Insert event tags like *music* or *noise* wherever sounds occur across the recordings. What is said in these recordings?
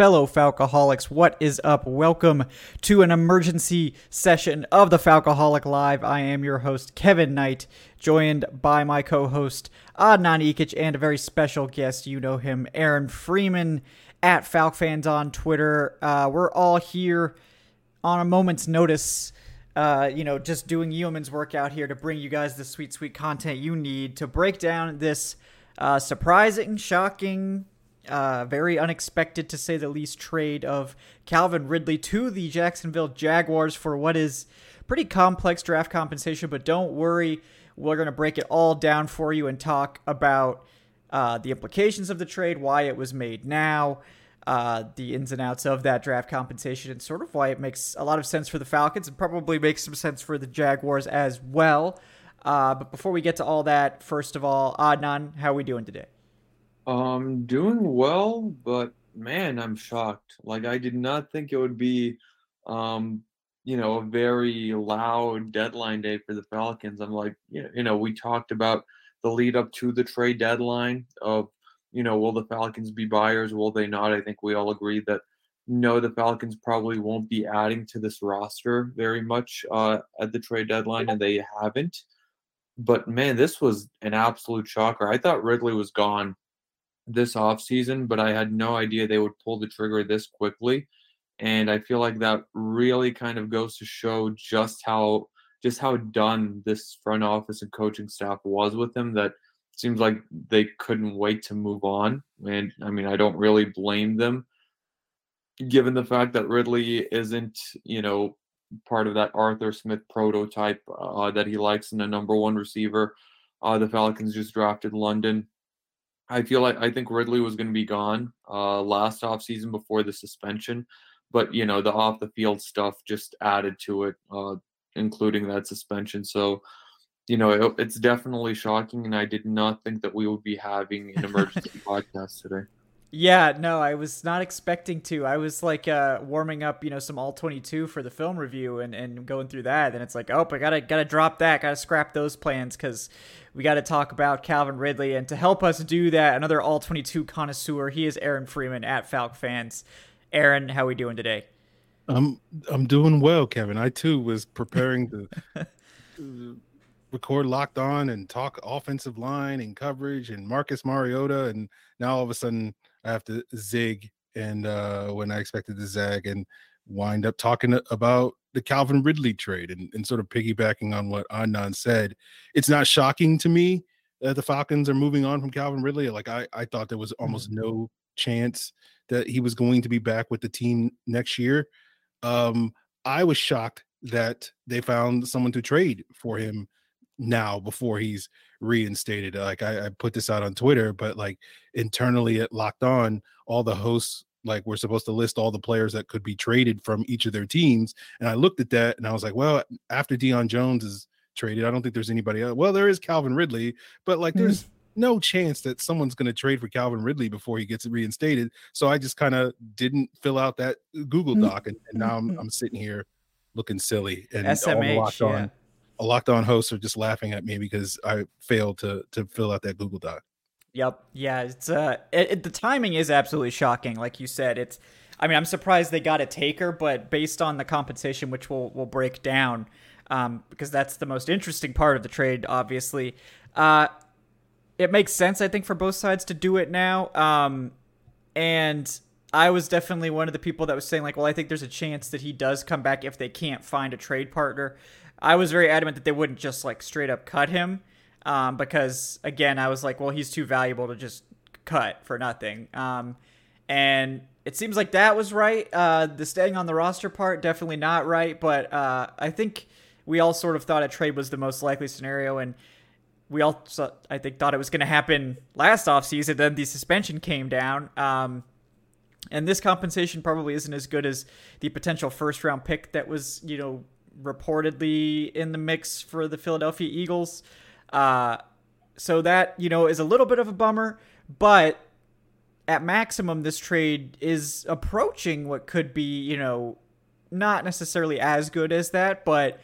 fellow Falcoholics, what is up? Welcome to an emergency session of the Falcoholic Live. I am your host, Kevin Knight, joined by my co host, Adnan Ikic, and a very special guest. You know him, Aaron Freeman at FalcFans on Twitter. Uh, we're all here on a moment's notice. Uh, you know, just doing yeoman's work out here to bring you guys the sweet, sweet content you need to break down this uh, surprising, shocking, uh, very unexpected to say the least trade of Calvin Ridley to the Jacksonville Jaguars for what is pretty complex draft compensation. But don't worry, we're going to break it all down for you and talk about uh, the implications of the trade, why it was made now, uh, the ins and outs of that draft compensation, and sort of why it makes a lot of sense for the Falcons and probably makes some sense for the Jaguars as well. Uh, but before we get to all that, first of all, Adnan, how are we doing today? Um, doing well, but man, I'm shocked. Like I did not think it would be, um, you know, a very loud deadline day for the Falcons. I'm like, you know, we talked about the lead up to the trade deadline of, you know, will the Falcons be buyers? Will they not? I think we all agreed that no, the Falcons probably won't be adding to this roster very much uh, at the trade deadline, and they haven't. But man, this was an absolute shocker. I thought Ridley was gone this offseason, but I had no idea they would pull the trigger this quickly. And I feel like that really kind of goes to show just how just how done this front office and coaching staff was with him that seems like they couldn't wait to move on. And I mean, I don't really blame them given the fact that Ridley isn't, you know, part of that Arthur Smith prototype uh, that he likes in a number one receiver. Uh, the Falcons just drafted London I feel like I think Ridley was going to be gone uh, last offseason before the suspension, but you know the off the field stuff just added to it, uh, including that suspension. So, you know, it, it's definitely shocking, and I did not think that we would be having an *laughs* emergency podcast today. Yeah, no, I was not expecting to. I was like uh, warming up, you know, some all twenty two for the film review and, and going through that, and it's like, oh, I gotta gotta drop that, gotta scrap those plans because we got to talk about Calvin Ridley. And to help us do that, another all twenty two connoisseur, he is Aaron Freeman at Falc Fans. Aaron, how are we doing today? I'm I'm doing well, Kevin. I too was preparing to *laughs* record locked on and talk offensive line and coverage and Marcus Mariota, and now all of a sudden I have to zig and uh, when I expected to zag and wind up talking about the Calvin Ridley trade and, and sort of piggybacking on what Adnan said. It's not shocking to me that the Falcons are moving on from Calvin Ridley. Like I, I thought there was almost mm-hmm. no chance that he was going to be back with the team next year. Um, I was shocked that they found someone to trade for him now before he's reinstated. Like I, I, put this out on Twitter, but like internally at Locked On, all the hosts like we're supposed to list all the players that could be traded from each of their teams. And I looked at that and I was like, well, after Deion Jones is traded, I don't think there's anybody else. Well, there is Calvin Ridley, but like mm-hmm. there's no chance that someone's going to trade for Calvin Ridley before he gets reinstated. So I just kind of didn't fill out that Google mm-hmm. Doc, and, and now I'm, I'm, sitting here looking silly and SMH, all locked yeah. on a locked on hosts are just laughing at me because I failed to to fill out that Google Doc. Yep. Yeah. It's uh, it, it, the timing is absolutely shocking. Like you said, it's. I mean, I'm surprised they got a taker, but based on the compensation, which we'll we'll break down, um, because that's the most interesting part of the trade, obviously. Uh, it makes sense, I think, for both sides to do it now. Um, and I was definitely one of the people that was saying like, well, I think there's a chance that he does come back if they can't find a trade partner. I was very adamant that they wouldn't just like straight up cut him. um, because again, I was like, well, he's too valuable to just cut for nothing. Um, and it seems like that was right. Uh, the staying on the roster part, definitely not right. But uh, I think we all sort of thought a trade was the most likely scenario. And we all, I think, thought it was going to happen last offseason. Then the suspension came down. Um, and this compensation probably isn't as good as the potential first round pick that was, you know, reportedly in the mix for the Philadelphia Eagles. Uh, so that, you know, is a little bit of a bummer. But at maximum, this trade is approaching what could be, you know, not necessarily as good as that, but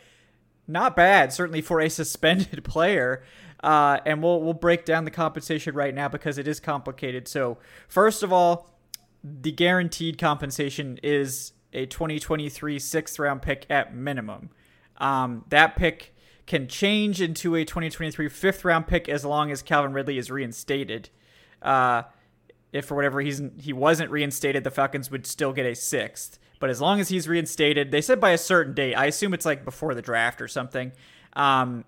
not bad, certainly for a *laughs* suspended player. Uh, and we'll we'll break down the compensation right now because it is complicated. So first of all, the guaranteed compensation is a 2023 sixth round pick at minimum. Um, that pick can change into a 2023 fifth round pick as long as Calvin Ridley is reinstated. Uh, if for whatever reason he wasn't reinstated, the Falcons would still get a sixth. But as long as he's reinstated, they said by a certain date. I assume it's like before the draft or something. Um,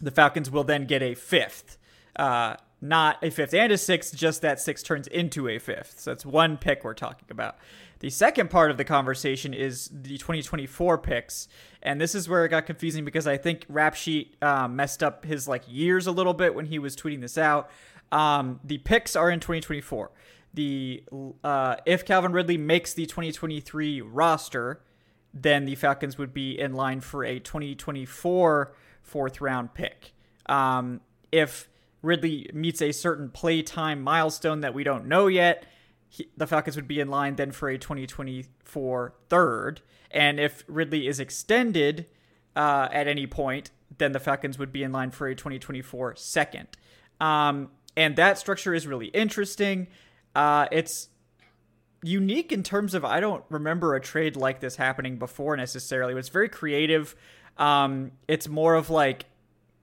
the Falcons will then get a fifth. Uh, not a fifth and a sixth, just that six turns into a fifth. So that's one pick we're talking about. The second part of the conversation is the 2024 picks, and this is where it got confusing because I think Rap Sheet um, messed up his like years a little bit when he was tweeting this out. Um, the picks are in 2024. The uh, if Calvin Ridley makes the 2023 roster, then the Falcons would be in line for a 2024 fourth round pick. Um, if Ridley meets a certain playtime milestone that we don't know yet, he, the Falcons would be in line then for a 2024 third. And if Ridley is extended uh, at any point, then the Falcons would be in line for a 2024 second. Um, and that structure is really interesting. Uh, it's unique in terms of I don't remember a trade like this happening before necessarily. It's very creative. Um, it's more of like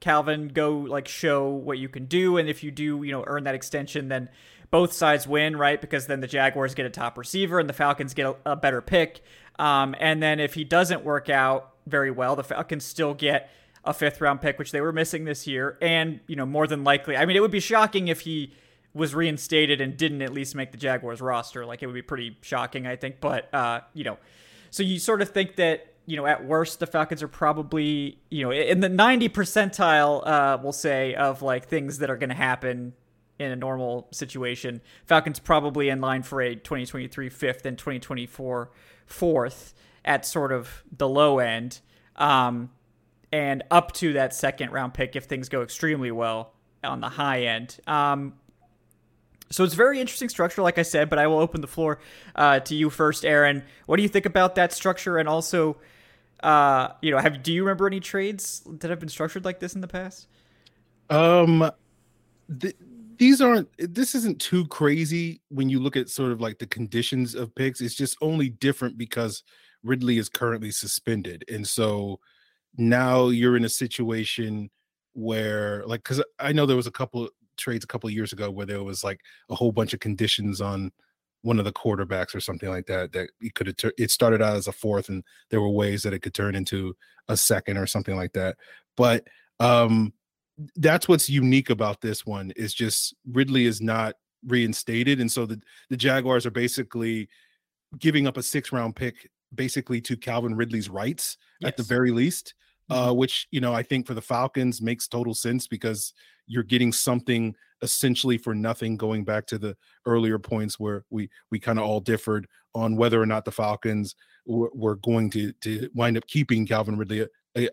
Calvin, go like show what you can do, and if you do, you know, earn that extension, then both sides win, right? Because then the Jaguars get a top receiver and the Falcons get a, a better pick. Um, and then if he doesn't work out very well, the Falcons still get a fifth round pick, which they were missing this year. And, you know, more than likely, I mean, it would be shocking if he was reinstated and didn't at least make the Jaguars roster. Like, it would be pretty shocking, I think. But, uh, you know, so you sort of think that, you know, at worst, the Falcons are probably, you know, in the 90 percentile, uh, we'll say, of like things that are going to happen in a normal situation. Falcons probably in line for a 2023 fifth and 2024 fourth at sort of the low end. Um, and up to that second round pick if things go extremely well on the high end. Um, so it's very interesting structure, like I said, but I will open the floor uh, to you first, Aaron. What do you think about that structure? And also, uh, you know, have do you remember any trades that have been structured like this in the past? Um, th- these aren't. This isn't too crazy when you look at sort of like the conditions of picks. It's just only different because Ridley is currently suspended, and so now you're in a situation where like because i know there was a couple trades a couple years ago where there was like a whole bunch of conditions on one of the quarterbacks or something like that that it could have it started out as a fourth and there were ways that it could turn into a second or something like that but um that's what's unique about this one is just ridley is not reinstated and so the the jaguars are basically giving up a six round pick basically to calvin ridley's rights yes. at the very least uh, mm-hmm. which you know I think for the Falcons makes total sense because you're getting something essentially for nothing. Going back to the earlier points where we we kind of all differed on whether or not the Falcons w- were going to to wind up keeping Calvin Ridley.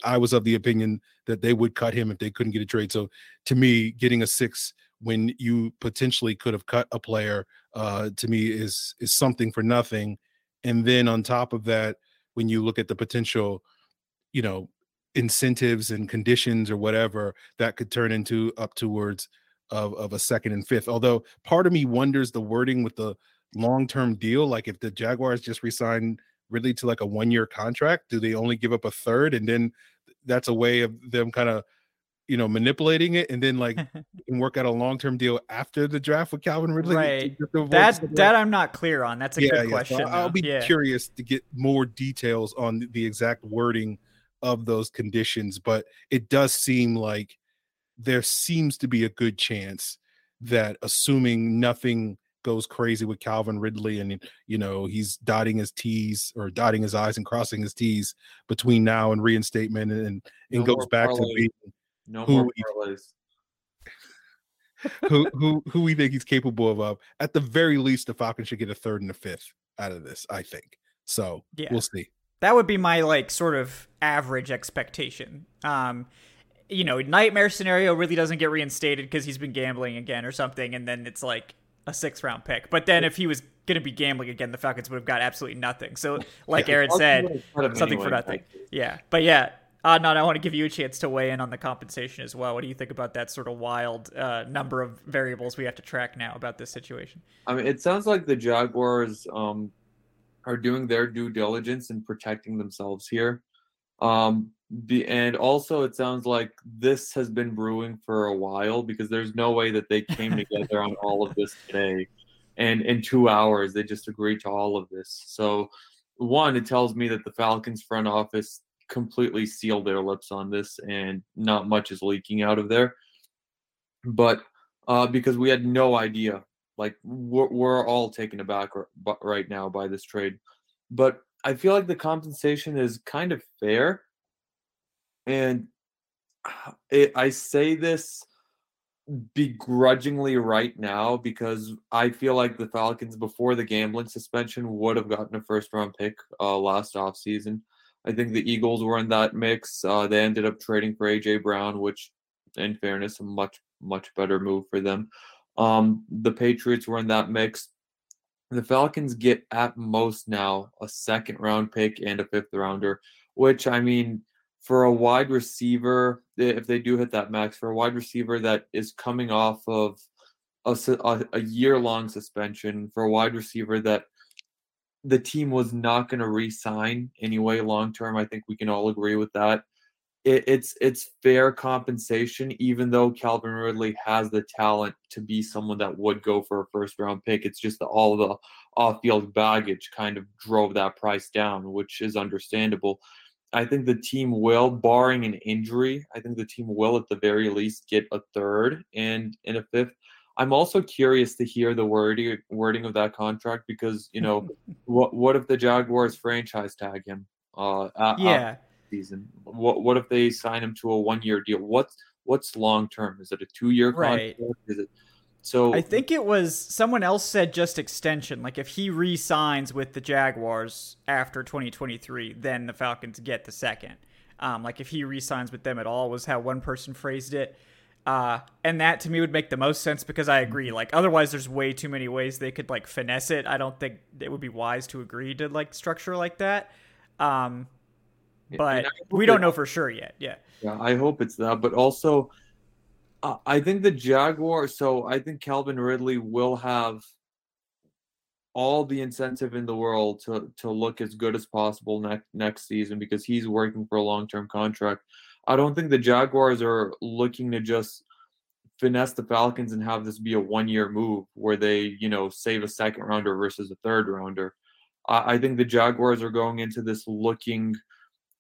I, was of the opinion that they would cut him if they couldn't get a trade. So to me, getting a six when you potentially could have cut a player uh, to me is is something for nothing. And then on top of that, when you look at the potential, you know, incentives and conditions or whatever that could turn into up towards of, of a second and fifth. Although part of me wonders the wording with the long-term deal, like if the Jaguars just resign Ridley to like a one-year contract, do they only give up a third and then that's a way of them kind of you know manipulating it and then like *laughs* can work out a long-term deal after the draft with Calvin Ridley. Right. That that I'm not clear on. That's a yeah, good yeah. question. So I'll be yeah. curious to get more details on the exact wording of those conditions, but it does seem like there seems to be a good chance that assuming nothing goes crazy with Calvin Ridley and you know he's dotting his T's or dotting his I's and crossing his T's between now and reinstatement and and No goes more back to parlays. being No Who more we- who *laughs* who who we think he's capable of, of. At the very least, the Falcons should get a third and a fifth out of this. I think so. Yeah. We'll see. That would be my like sort of average expectation. Um, you know, nightmare scenario really doesn't get reinstated because he's been gambling again or something, and then it's like a sixth round pick. But then if he was going to be gambling again, the Falcons would have got absolutely nothing. So, like Aaron said, Falcons would have cut him something for anyway, nothing. Yeah, but yeah, Adnan, I want to give you a chance to weigh in on the compensation as well. What do you think about that sort of wild uh, number of variables we have to track now about this situation? I mean, it sounds like the Jaguars um, are doing their due diligence in protecting themselves here. Um, the, and also, it sounds like this has been brewing for a while because there's no way that they came *laughs* together on all of this today. And in two hours, they just agreed to all of this. So, one, it tells me that the Falcons front office completely sealed their lips on this and not much is leaking out of there. But uh, because we had no idea like we're, we're all taken aback right now by this trade but i feel like the compensation is kind of fair and it, i say this begrudgingly right now because i feel like the falcons before the gambling suspension would have gotten a first round pick uh, last offseason i think the eagles were in that mix uh, they ended up trading for aj brown which in fairness a much much better move for them um, the Patriots were in that mix. The Falcons get at most now a second round pick and a fifth rounder, which I mean, for a wide receiver, if they do hit that max, for a wide receiver that is coming off of a, a, year long suspension, for a wide receiver that the team was not going to re sign anyway long term, I think we can all agree with that it, it's it's fair compensation, even though Calvin Ridley has the talent to be someone that would go for a first round pick. It's just that all the off field baggage kind of drove that price down, which is understandable. I think the team will, barring an injury, I think the team will at the very least get a third and and a fifth. I'm also curious to hear the wording wording of that contract because you know *laughs* what what if the Jaguars franchise tag him? Uh, Yeah. season. What what if they sign him to a one year deal? What's what's long term? Is it a two year Right. contract? Is it so? I think it was someone else said just extension. Like if he re-signs with the Jaguars after 2023, then the Falcons get the second. Um, like if he re-signs with them at all was how one person phrased it. Uh, and that to me would make the most sense because I agree. Like otherwise, there's way too many ways they could like finesse it. I don't think it would be wise to agree to like structure like that. Um, but we don't know for sure yet. Yeah. Yeah, I hope it's that. But also, I think the Jaguars. So I think Calvin Ridley will have all the incentive in the world to to look as good as possible next next season because he's working for a long term contract. I don't think the Jaguars are looking to just finesse the Falcons and have this be a one year move where they you know save a second rounder versus a third rounder. I, I think the Jaguars are going into this looking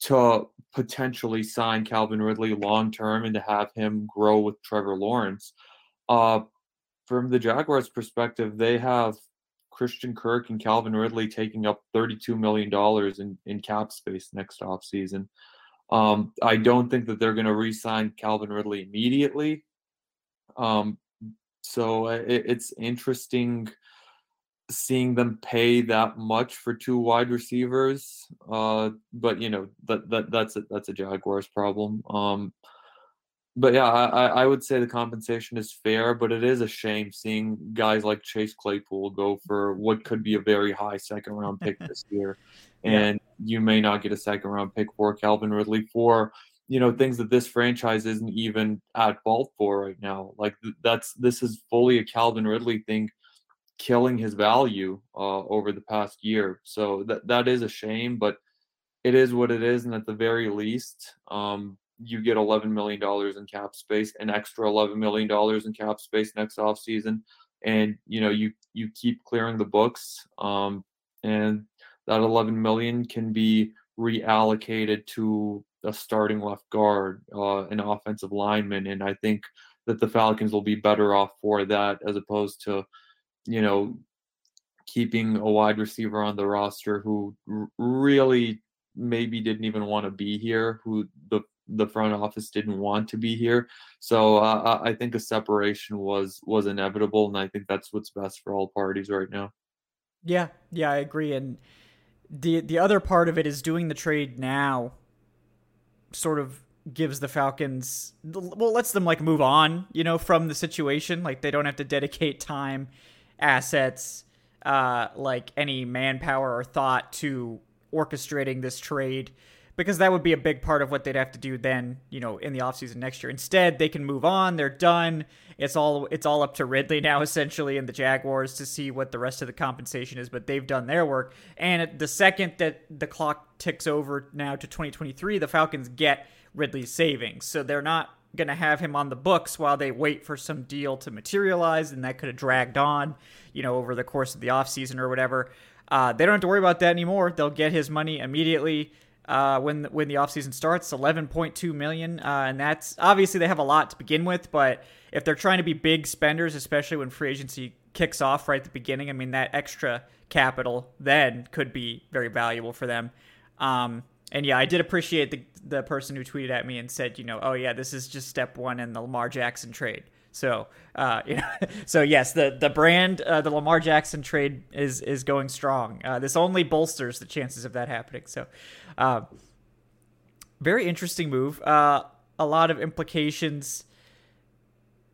to potentially sign Calvin Ridley long term and to have him grow with Trevor Lawrence. Uh, from the Jaguars' perspective, they have Christian Kirk and Calvin Ridley taking up $32 million in, in cap space next offseason. Um, I don't think that they're going to re sign Calvin Ridley immediately. Um, so uh, it, it's interesting seeing them pay that much for two wide receivers. Uh, but you know that that that's a, that's a Jaguars problem. Um, but yeah, I, I would say the compensation is fair, but it is a shame seeing guys like Chase Claypool go for what could be a very high second round pick this *laughs* year, Yeah. and you may not get a second round pick for Calvin Ridley for you know things that this franchise isn't even at fault for right now. Like that's this is fully a Calvin Ridley thing killing his value uh, over the past year. So that that is a shame, but it is what it is. And at the very least, um, you get eleven million dollars in cap space, an extra eleven million dollars in cap space next offseason. and you know you you keep clearing the books, um, and that eleven million can be reallocated to a starting left guard, uh, an offensive lineman, and I think that the Falcons will be better off for that as opposed to, you know, keeping a wide receiver on the roster who r- really maybe didn't even want to be here, who the the front office didn't want to be here. So uh, I think a separation was was inevitable, and I think that's what's best for all parties right now. Yeah, yeah, I agree. And the the other part of it is doing the trade now. Sort of gives the Falcons well lets them like move on, you know, from the situation. Like they don't have to dedicate time, assets, uh, like any manpower or thought to orchestrating this trade because that would be a big part of what they'd have to do then, you know, in the offseason next year. Instead, they can move on, they're done. It's all it's all up to Ridley now *laughs* essentially and the Jaguars to see what the rest of the compensation is, but they've done their work. And the second that the clock ticks over now to 2023, the Falcons get Ridley's savings. So they're not going to have him on the books while they wait for some deal to materialize and that could have dragged on, you know, over the course of the offseason or whatever. Uh, they don't have to worry about that anymore. They'll get his money immediately uh, when when the offseason starts, 11.2 million, uh, and that's obviously they have a lot to begin with. But if they're trying to be big spenders, especially when free agency kicks off right at the beginning, I mean that extra capital then could be very valuable for them. Um, and yeah, I did appreciate the the person who tweeted at me and said, you know, oh yeah, this is just step one in the Lamar Jackson trade. So, uh, *laughs* you know, so yes, the the brand, uh, the Lamar Jackson trade is is going strong. Uh, this only bolsters the chances of that happening. So, uh, very interesting move. Uh, a lot of implications,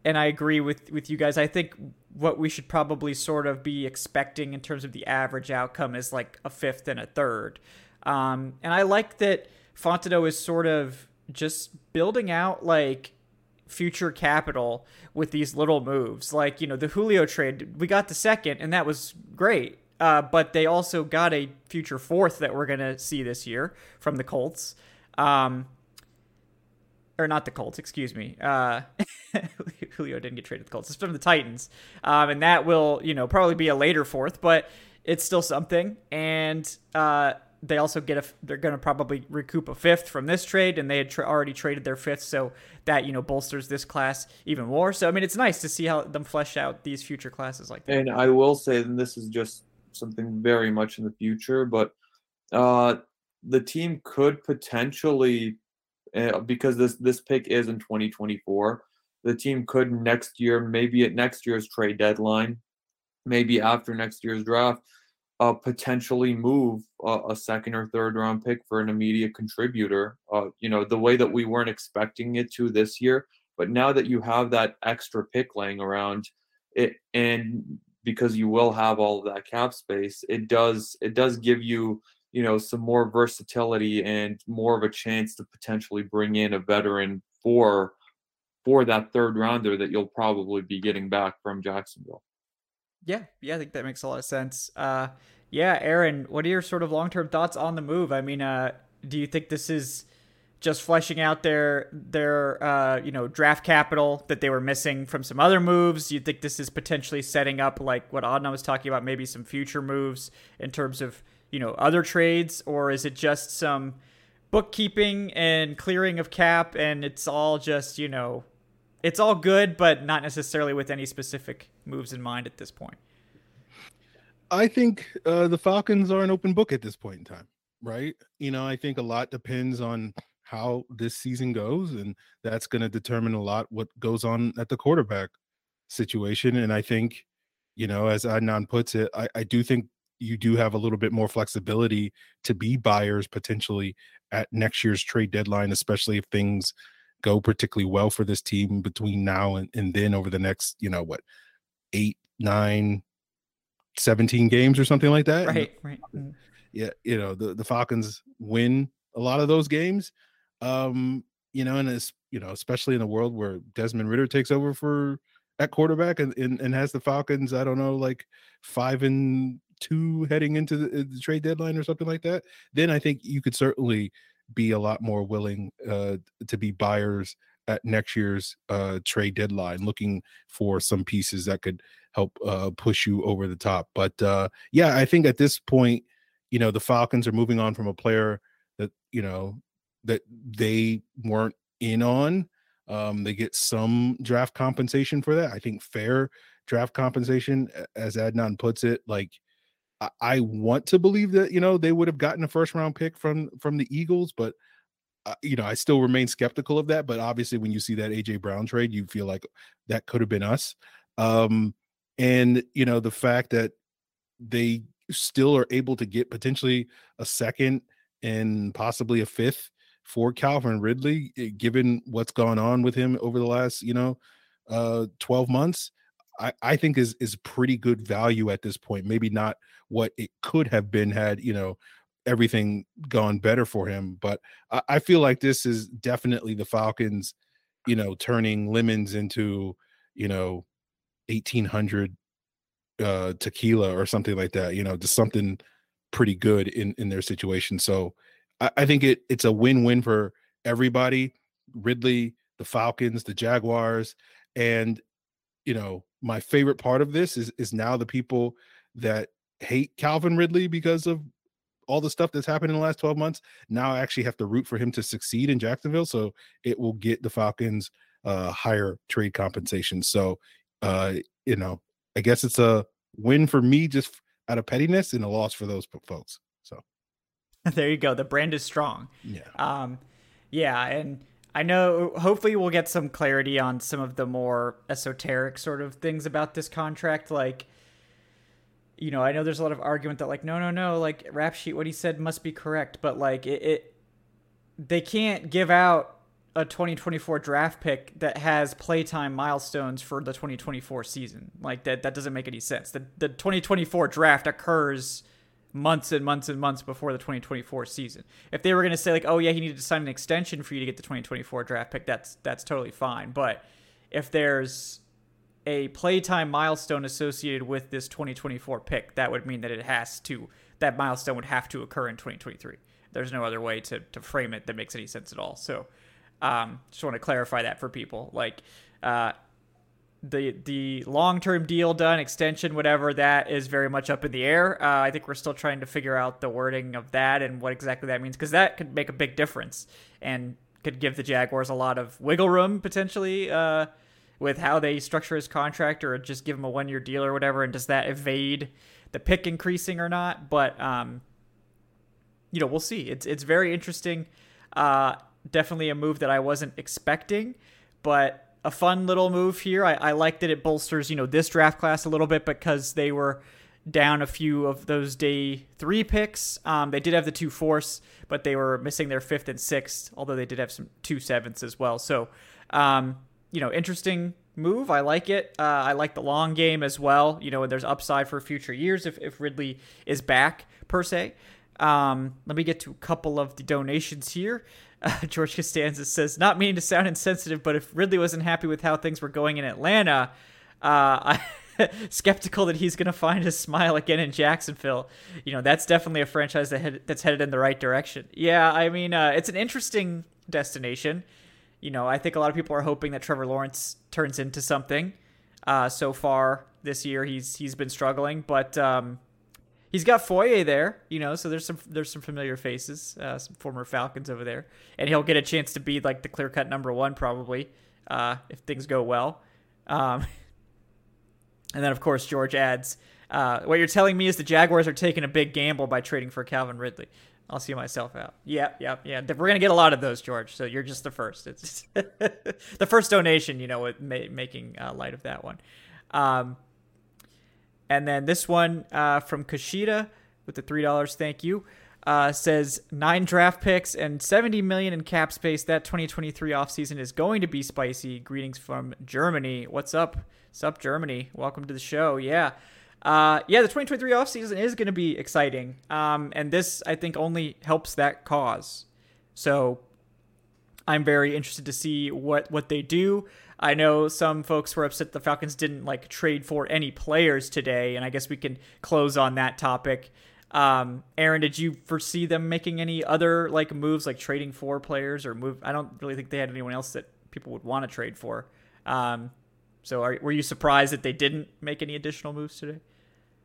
and I agree with with you guys. I think what we should probably sort of be expecting in terms of the average outcome is like a fifth and a third. Um, and I like that Fontenot is sort of just building out like future capital with these little moves. Like, you know, the Julio trade, we got the second, and that was great. Uh, but they also got a future fourth that we're going to see this year from the Colts. Um, or not the Colts, excuse me. Uh, *laughs* Julio didn't get traded to the Colts. It's from the Titans. Um, and that will, you know, probably be a later fourth, but it's still something. And uh, they also get a they're going to probably recoup a fifth from this trade and they had tra- already traded their fifth so that you know bolsters this class even more. So i mean it's nice to see how them flesh out these future classes like that. And i will say and this is just something very much in the future but uh the team could potentially uh, because this this pick is in 2024 the team could next year maybe at next year's trade deadline maybe after next year's draft uh, potentially move a second or third round pick for an immediate contributor. Uh, you know, the way that we weren't expecting it to this year, but now that you have that extra pick laying around, it and because you will have all of that cap space, it does it does give you you know some more versatility and more of a chance to potentially bring in a veteran for for that third rounder that you'll probably be getting back from Jacksonville. Yeah, yeah, I think that makes a lot of sense. Uh, yeah, Aaron, what are your sort of long term thoughts on the move? I mean, uh, do you think this is just fleshing out their their uh, you know draft capital that they were missing from some other moves? Do you think this is potentially setting up like what Adnan was talking about, maybe some future moves in terms of you know other trades, or is it just some bookkeeping and clearing of cap, and it's all just you know it's all good, but not necessarily with any specific moves in mind at this point. I think uh, the Falcons are an open book at this point in time, right? You know, I think a lot depends on how this season goes, and that's going to determine a lot what goes on at the quarterback situation. And I think, you know, as Adnan puts it, I, I do think you do have a little bit more flexibility to be buyers potentially at next year's trade deadline, especially if things go particularly well for this team between now and, and then over the next, you know, what, eight, nine, 17 games or something like that. Right, right. Mm-hmm. Yeah, you know, the, the Falcons win a lot of those games. Um, you know, and it's you know, especially in a world where Desmond Ridder takes over for at quarterback and, and, and has the Falcons, I don't know, like five and two heading into the, uh, the trade deadline or something like that, then I think you could certainly be a lot more willing uh, to be buyers at next year's uh, trade deadline, looking for some pieces that could help uh, push you over the top. But uh, yeah, I think at this point, you know, the Falcons are moving on from a player that you know that they weren't in on. Um, they get some draft compensation for that. I think fair draft compensation, as Adnan puts it. Like I, want to believe that you know they would have gotten a first round pick from from the Eagles, but uh, you know I still remain skeptical of that. But obviously, when you see that AJ Brown trade, you feel like that could have been us. Um, and you know the fact that they still are able to get potentially a second and possibly a fifth for Calvin Ridley, eh, given what's gone on with him over the last, you know, uh, 12 months, I, I think is is pretty good value at this point. Maybe not what it could have been had, you know, everything gone better for him. But I, I feel like this is definitely the Falcons, you know, turning lemons into, you know, 1800 uh, tequila or something like that. You know, just something pretty good in in their situation. So I, I think it it's a win win for everybody. Ridley, the Falcons, the Jaguars, and you know my favorite part of this is is now the people that hate Calvin Ridley because of all the stuff that's happened in the last 12 months now I actually have to root for him to succeed in Jacksonville so it will get the Falcons uh higher trade compensation so uh you know I guess it's a win for me just out of pettiness and a loss for those folks. So *laughs* there you go. The brand is strong. Yeah. Um, yeah, and I know hopefully we'll get some clarity on some of the more esoteric sort of things about this contract. Like, you know, I know there's a lot of argument that like, no, no, no, like rap sheet, what he said must be correct, but like it, it they can't give out a 2024 draft pick that has playtime milestones for the 2024 season. Like that that doesn't make any sense. The the 2024 draft occurs months and months and months before the 2024 season. If they were going to say like, "Oh yeah, he needed to sign an extension for you to get the 2024 draft pick," that's that's totally fine. But if there's a playtime milestone associated with this 2024 pick, that would mean that it has to that milestone would have to occur in 2023. There's no other way to to frame it that makes any sense at all. So um, just want to clarify that for people. Like uh, the the long term deal done, extension, whatever, that is very much up in the air. Uh, I think we're still trying to figure out the wording of that and what exactly that means because that could make a big difference and could give the Jaguars a lot of wiggle room potentially uh, with how they structure his contract or just give him a one year deal or whatever. And does that evade the pick increasing or not? But um, you know, we'll see. It's it's very interesting. Uh, definitely a move that I wasn't expecting, but a fun little move here. I, I like that it bolsters, you know, this draft class a little bit because they were down a few of those day three picks. Um, they did have the two fourths, but they were missing their fifth and sixth, although they did have some two sevenths as well. So, um, you know, interesting move. I like it. Uh, I like the long game as well. You know, and there's upside for future years if, if Ridley is back per se. Um, let me get to a couple of the donations here. Uh, *laughs* George Costanza says, not meaning to sound insensitive, but if Ridley wasn't happy with how things were going in Atlanta, uh, *laughs* I skeptical that he's going to find his smile again in Jacksonville. You know, that's definitely a franchise that that's headed in the right direction. Yeah, I mean, uh, it's an interesting destination. You know, I think a lot of people are hoping that Trevor Lawrence turns into something. Uh, so far this year, he's he's been struggling, but um, he's got Foye there, you know, so there's some there's some familiar faces, uh, some former Falcons over there, and he'll get a chance to be like the clear cut number one probably uh, if things go well. Um, *laughs* and then of course George adds, uh, "What you're telling me is the Jaguars are taking a big gamble by trading for Calvin Ridley." I'll see myself out. Yeah, yeah, yeah. We're gonna get a lot of those, George. So you're just the first. It's *laughs* the first donation, you know, making uh, light of that one. Um, and then this one uh, from Kashida with the three dollars, thank you, uh, says nine draft picks and 70 million in cap space. That 2023 offseason is going to be spicy. Greetings from Germany. What's up? What's up, Germany? Welcome to the show. Yeah. Uh, yeah, the 2023 offseason is going to be exciting. Um, and this, I think, only helps that cause. So I'm very interested to see what, what they do. I know some folks were upset the Falcons didn't like trade for any players today, and I guess we can close on that topic. Um, Aaron, did you foresee them making any other like moves, like trading for players or move? I don't really think they had anyone else that people would want to trade for. Um, so, are, were you surprised that they didn't make any additional moves today?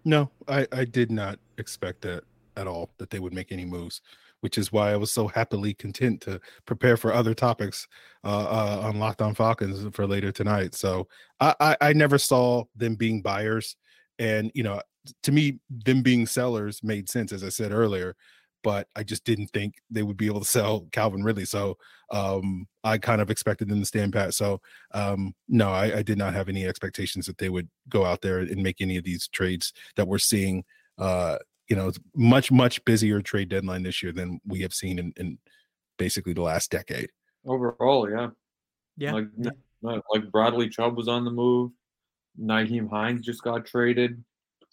No, I, I did not expect that at all that they would make any moves which is why I was so happily content to prepare for other topics uh, uh, on Locked On Falcons for later tonight. So I, I, I never saw them being buyers, and you know, to me, them being sellers made sense, as I said earlier. But I just didn't think they would be able to *laughs* sell Calvin Ridley. So um, I kind of expected them to stand pat. So um, no, I, I did not have any expectations that they would go out there and make any of these trades that we're seeing uh, you know, it's much much busier trade deadline this year than we have seen in, in basically the last decade. Overall, yeah, yeah. Like, yeah. like Bradley Chubb was on the move. Nyheim Hines just got traded.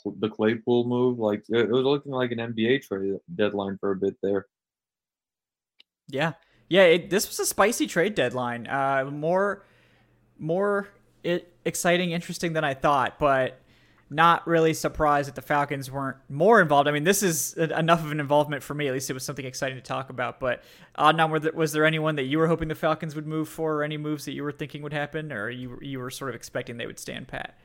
The Claypool move, like it was looking like an NBA trade deadline for a bit there. Yeah, yeah. It, this was a spicy trade deadline. Uh, more, more it, exciting, interesting than I thought. But not really surprised that the Falcons weren't more involved. I mean, this is enough of an involvement for me. At least it was something exciting to talk about. But Adnan, was there anyone that you were hoping the Falcons would move for, or any moves that you were thinking would happen, or you you were sort of expecting they would stand pat?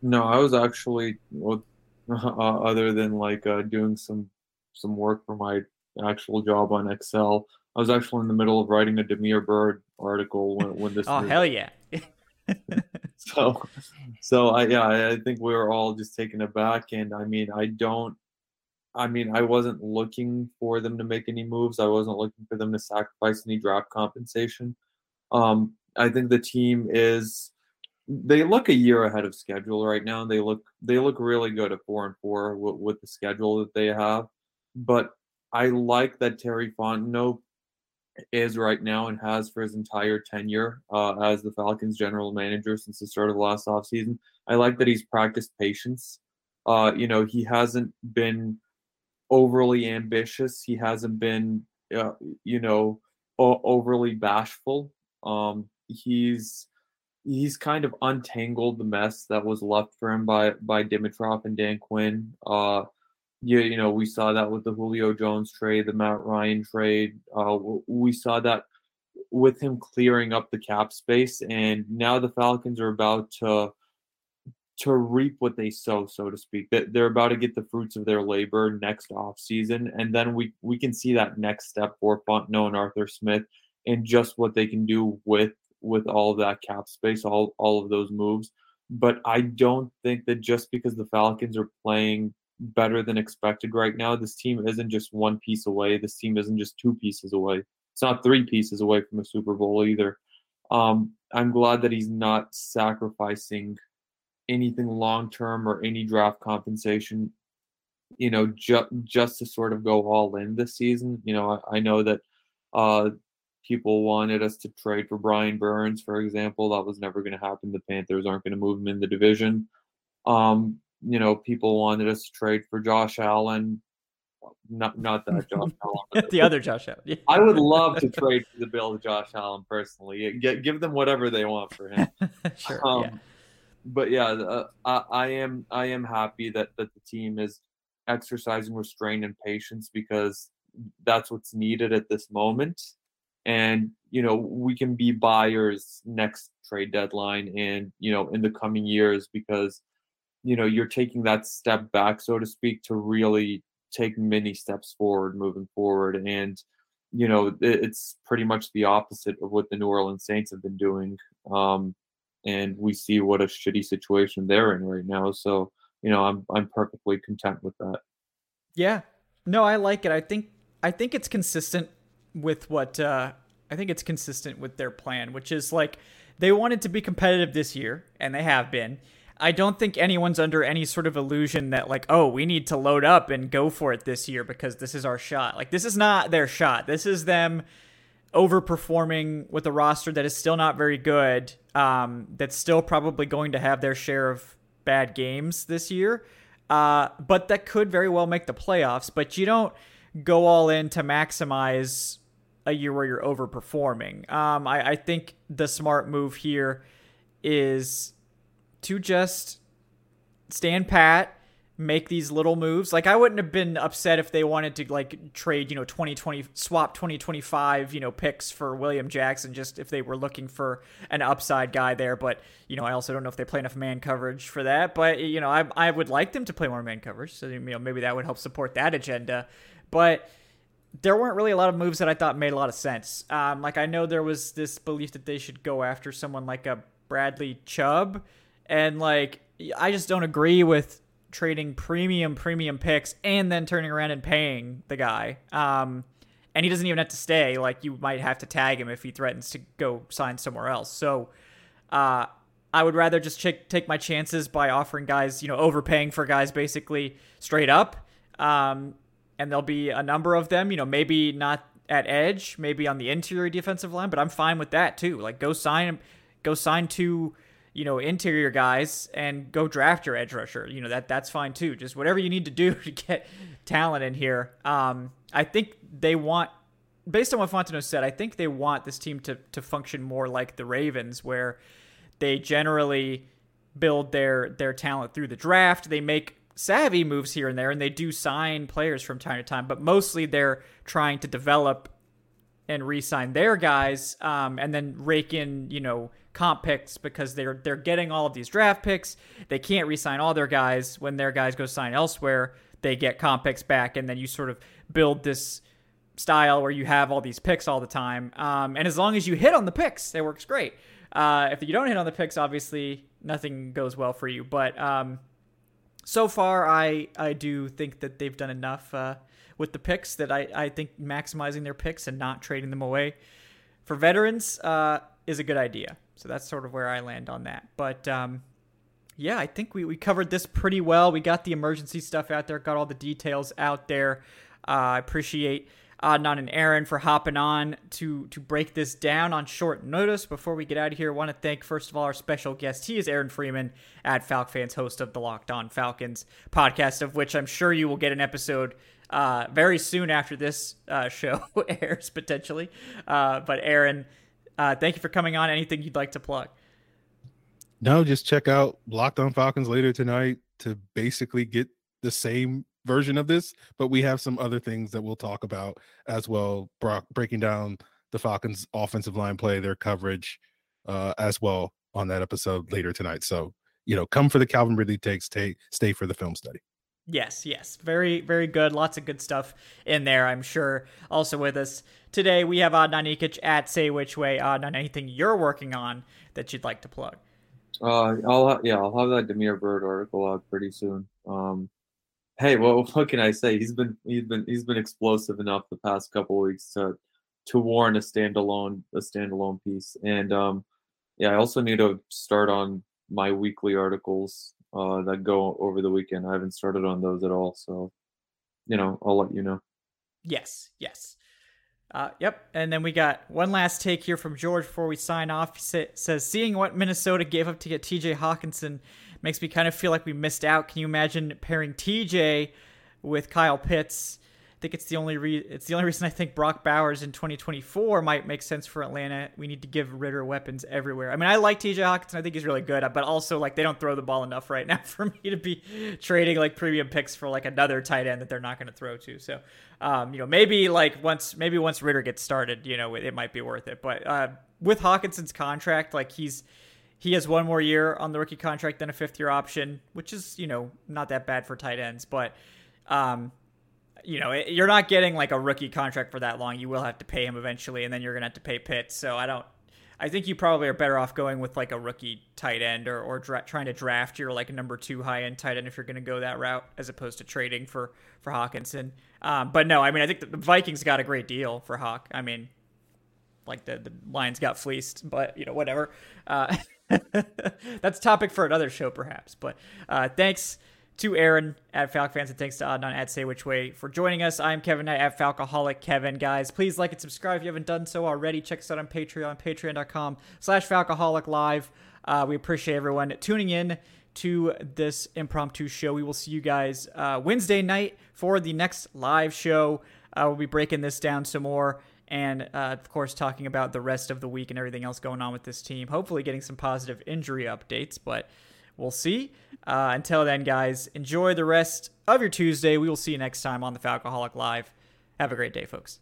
No, I was actually, well, *laughs* uh, other than like uh, doing some some work for my actual job on Excel, I was actually in the middle of writing a Demir Bird article when, when this. oh hell yeah! *laughs* *laughs* so so I yeah, I think we were all just taken aback and I mean I don't I mean I wasn't looking for them to make any moves. I wasn't looking for them to sacrifice any draft compensation. Um I think the team is they look a year ahead of schedule right now. They look they look really good at four and four with, with the schedule that they have. But I like that Terry Fontenot is right now and has for his entire tenure uh, as the Falcons general manager since the start of last offseason. I like that he's practiced patience. Uh, you know, he hasn't been overly ambitious. He hasn't been, uh, you know, o- overly bashful. Um, he's he's kind of untangled the mess that was left for him by by Dimitroff and Dan Quinn. Uh, yeah, you know, we saw that with the Julio Jones trade, the Matt Ryan trade. Uh, we saw that with him clearing up the cap space, and now the Falcons are about to to reap what they sow, so to speak. That they're about to get the fruits of their labor next off season, and then we we can see that next step for Fontenot and Arthur Smith, and just what they can do with with all of that cap space, all all of those moves. But I don't think that just because the Falcons are playing better than expected right now. This team isn't just one piece away. This team isn't just two pieces away. It's not three pieces away from a Super Bowl either. Um, I'm glad that he's not sacrificing anything long term or any draft compensation, you know, ju- just to sort of go all in this season. You know, I, I know that uh, people wanted us to trade for Brian Burns, for example. That was never going to happen. The Panthers aren't going to move him in the division. Um, you know, people wanted us to trade for Josh Allen. Not not that Josh *laughs* Allen. the other Josh Allen. Yeah. I would love to *laughs* trade for the Bill Josh Allen personally. Get, give them whatever they want for him. *laughs* sure. Um, yeah. But yeah, uh, I, I am I am happy that that the team is exercising restraint and patience because that's what's needed at this moment. And you know we can be buyers next trade deadline and you know in the coming years because you know you're taking that step back so to speak to really take many steps forward moving forward and you know it's pretty much the opposite of what the new orleans saints have been doing um, and we see what a shitty situation they're in right now so you know i'm i'm perfectly content with that. Yeah. No i like it. I think i think it's consistent with what uh i think it's consistent with their plan which is like they wanted to be competitive this year and they have been I don't think anyone's under any sort of illusion that like, oh, we need to load up and go for it this year because this is our shot. Like this is not their shot. This is them overperforming with a roster that is still not very good. Um, that's still probably going to have their share of bad games this year. Uh, but that could very well make the playoffs. But you don't go all in to maximize a year where you're overperforming. Um, I, I think the smart move here is to just stand pat, make these little moves. Like I wouldn't have been upset if they wanted to like trade, you know, 2020 swap 2025, you know, picks for William Jackson just if they were looking for an upside guy there, but you know, I also don't know if they play enough man coverage for that, but you know, I I would like them to play more man coverage. So you know, maybe that would help support that agenda. But there weren't really a lot of moves that I thought made a lot of sense. Um, like I know there was this belief that they should go after someone like a Bradley Chubb, and like I just don't agree with trading premium premium picks and then turning around and paying the guy. Um, and he doesn't even have to stay. Like you might have to tag him if he threatens to go sign somewhere else. So, uh, I would rather just ch- take my chances by offering guys, you know, overpaying for guys basically straight up. Um, and there'll be a number of them, you know, maybe not at edge, maybe on the interior defensive line, but I'm fine with that too. Like go sign go sign two, you know, interior guys and go draft your edge rusher. You know, that that's fine too. Just whatever you need to do *laughs* to get talent in here. Um, I think they want based on what Fontenot said, I think they want this team to to function more like the Ravens where they generally build their their talent through the draft. They make savvy moves here and there, and they do sign players from time to time, but mostly they're trying to develop and re-sign their guys, um, and then rake in, you know, comp picks because they're they're getting all of these draft picks. They can't re-sign all their guys when their guys go sign elsewhere. They get comp picks back, and then you sort of build this style where you have all these picks all the time. Um, and as long as you hit on the picks, it works great. Uh, if you don't hit on the picks, obviously nothing goes well for you. But um, so far, I I do think that they've done enough uh, with the picks that I, I think maximizing their picks and not trading them away for veterans uh, is a good idea. So that's sort of where I land on that. But um, yeah, I think we, we covered this pretty well. We got the emergency stuff out there, got all the details out there. Uh, I appreciate Adnan and Aaron for hopping on to to break this down on short notice. Before we get out of here, I want to thank first of all our special guest. He is Aaron Freeman at Falc Fans, host of the Locked On Falcons podcast, of which I'm sure you will get an episode uh, very soon after this uh, *laughs* show airs potentially. Uh, but Aaron, uh, thank you for coming on. Anything you'd like to plug? No, just check out Locked On Falcons later tonight to basically get the same version of this, but we have some other things that we'll talk about as well, Brock, breaking down the Falcons' offensive line play, their coverage uh, as well on that episode later tonight. So, you know, come for the Calvin Ridley takes, stay, stay for the film study. Yes, yes. Very, very good. Lots of good stuff in there, I'm sure. Also with us today, we have Adnan Ikic at Say Which Way. Adnan, anything you're working on that you'd like to plug? Uh, I'll yeah, I'll have that Damiere Byrd article out pretty soon. Um, hey, well, *laughs* what can I say? He's been he's been he's been explosive enough the past couple weeks to to warrant a standalone a standalone piece. And um, yeah, I also need to start on my weekly articles uh, that go over the weekend. I haven't started on those at all, so you know I'll let you know. Yes, yes. Uh, yep. And then we got one last take here from George before we sign off. He sa- says, Seeing what Minnesota gave up to get TJ Hockenson makes me kind of feel like we missed out. Can you imagine pairing TJ with Kyle Pitts? I think it's the only re- it's the only reason I think Brock Bowers in 2024 might make sense for Atlanta. We need to give Ridder weapons everywhere. I mean, I like TJ Hockenson. I think he's really good, but also like they don't throw the ball enough right *laughs* now for me to be trading like premium picks for like another tight end that they're not going to throw to. So, um, you know, maybe like once maybe once Ridder gets started, you know, it, it might be worth it. But uh, with Hockenson's contract, like he's he has one more year on the rookie contract than a fifth year option, which is you know not that bad for tight ends, but. Um, you know, you're not getting like a rookie contract for that long. You will have to pay him eventually, and then you're gonna have to pay Pitts. So I don't. I think you probably are better off going with like a rookie tight end or or dra- trying to draft your like number two high end tight end if you're gonna go that route, as opposed to trading for for Hockenson. Um, but no, I mean I think the Vikings got a great deal for Hawk. I mean, like the the Lions got fleeced, but you know whatever. Uh, *laughs* that's topic for another show perhaps. But uh, thanks to Aaron at Falcon Fans, and thanks to Adnan at Say Which Way for joining us. I'm Kevin Knight at Falcoholic Kevin. Guys, please like and subscribe if you haven't done so already. Check us out on Patreon, patreon.com slash Falcoholic Live. Uh, we appreciate everyone tuning in to this impromptu show. We will see you guys uh, Wednesday night for the next live show. Uh, we'll be breaking this down some more and uh, of course talking about the rest of the week and everything else going on with this team. Hopefully, getting some positive injury updates, but we'll see. Uh, until then, guys, enjoy the rest of your Tuesday. We will see you next time on the Falcoholic Live. Have a great day, folks.